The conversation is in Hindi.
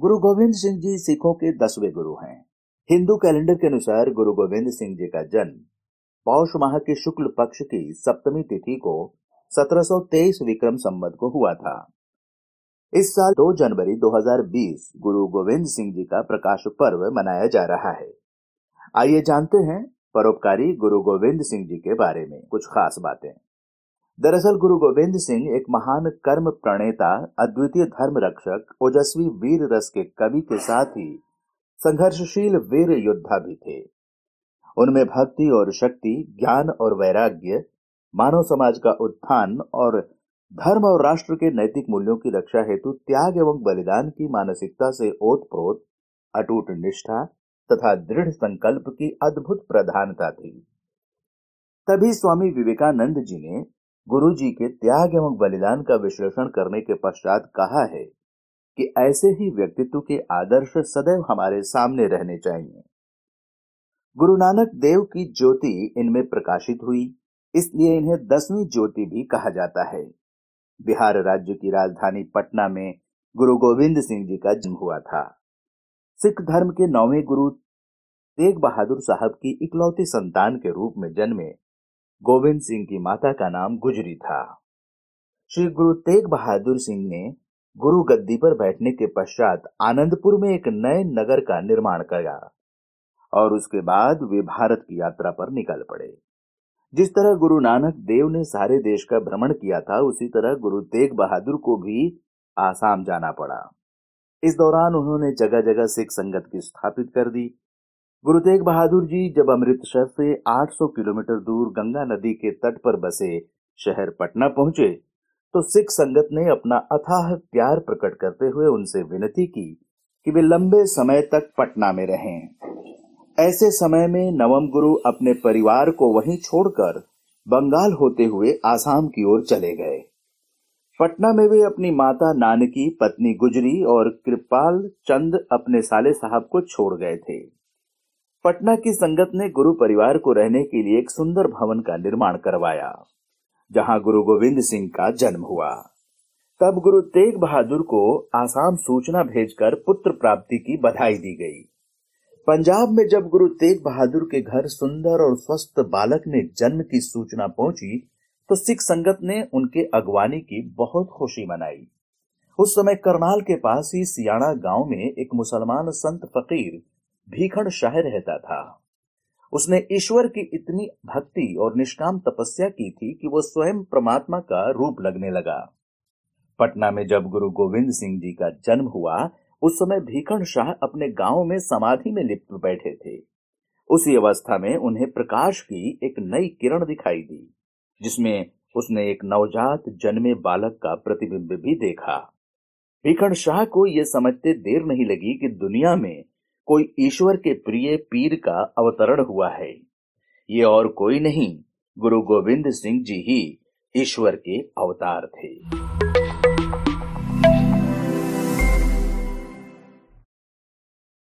गुरु गोविंद सिंह जी सिखों के दसवें गुरु हैं। हिंदू कैलेंडर के अनुसार गुरु गोविंद सिंह जी का जन्म पौष माह के शुक्ल पक्ष की सप्तमी तिथि को 1723 विक्रम संवत को हुआ था। इस साल 2 जनवरी 2020 गुरु गोविंद सिंह जी का प्रकाश पर्व मनाया जा रहा है। आइए जानते हैं परोपकारी गुरु गोविंद सिंह जी के बारे में कुछ खास बातें। दरअसल गुरु गोविंद सिंह एक महान कर्म प्रणेता, अद्वितीय धर्म रक्षक, ओजस्वी वीर रस के कवि के साथ ही संघर्षशील वीर योद्धा भी थे। उनमें भक्ति और शक्ति, ज्ञान और वैराग्य, मानव समाज का उत्थान और धर्म और राष्ट्र के नैतिक मूल्यों की रक्षा हेतु त्याग एवं बलिदान की मानसिकता से ओतप्रोत, अटूट निष्ठा तथा दृढ़ संकल्प की अद्भुत प्रधानता थी। तभी स्वामी विवेकानंद जी ने गुरु जी के त्याग एवं बलिदान का विश्लेषण करने के पश्चात कहा है कि ऐसे ही व्यक्तित्व के आदर्श सदैव हमारे सामने रहने चाहिए। गुरु नानक देव की ज्योति इनमें प्रकाशित हुई, इसलिए इन्हें दसवीं ज्योति भी कहा जाता है। बिहार राज्य की राजधानी पटना में गुरु गोविंद सिंह जी का जन्म हुआ था। सिख धर्म के नौवें गुरु तेग बहादुर साहब की इकलौती संतान के रूप में जन्मे गोविंद सिंह की माता का नाम गुजरी था। श्री गुरु तेग बहादुर सिंह ने गुरु गद्दी पर बैठने के पश्चात आनंदपुर में एक नए नगर का निर्माण किया और उसके बाद वे भारत की यात्रा पर निकल पड़े। जिस तरह गुरु नानक देव ने सारे देश का भ्रमण किया था, उसी तरह गुरु तेग बहादुर को भी आसाम जाना पड़ा। इस दौरान उन्होंने जगह जगह सिख संगत की स्थापित कर दी। गुरु तेग बहादुर जी जब अमृतसर से 800 किलोमीटर दूर गंगा नदी के तट पर बसे शहर पटना पहुँचे तो सिख संगत ने अपना अथाह प्यार प्रकट करते हुए उनसे विनती की कि वे लंबे समय तक पटना में रहें। ऐसे समय में नवम गुरु अपने परिवार को वहीं छोड़कर बंगाल होते हुए आसाम की ओर चले गए। पटना में वे अपनी माता नानकी, पत्नी गुजरी और कृपाल चंद अपने साले साहब को छोड़ गए थे। पटना की संगत ने गुरु परिवार को रहने के लिए एक सुंदर भवन का निर्माण करवाया, जहाँ गुरु गोविंद सिंह का जन्म हुआ। तब गुरु तेग बहादुर को आसाम सूचना भेजकर पुत्र प्राप्ति की बधाई दी गई। पंजाब में जब गुरु तेग बहादुर के घर सुंदर और स्वस्थ बालक ने जन्म की सूचना पहुँची तो सिख संगत ने उनके अगवानी की बहुत खुशी मनाई। उस समय करनाल के पास ही सियाणा गाँव में एक मुसलमान संत फकीर भीखण शाह रहता था। उसने ईश्वर की इतनी भक्ति और निष्काम तपस्या की थी कि वो स्वयं परमात्मा का रूप लगने लगा। पटना में जब गुरु गोविंद सिंह जी का जन्म हुआ, उस समय भीखण शाह अपने गाँव में समाधि में लिप्त बैठे थे। उसी अवस्था में उन्हें प्रकाश की एक नई किरण दिखाई दी, जिसमें उसने एक नवजात जन्मे बालक का प्रतिबिंब भी देखा। भीखण शाह को यह समझते देर नहीं लगी कि दुनिया में कोई ईश्वर के प्रिय पीर का अवतरण हुआ है। ये और कोई नहीं, गुरु गोविंद सिंह जी ही ईश्वर के अवतार थे।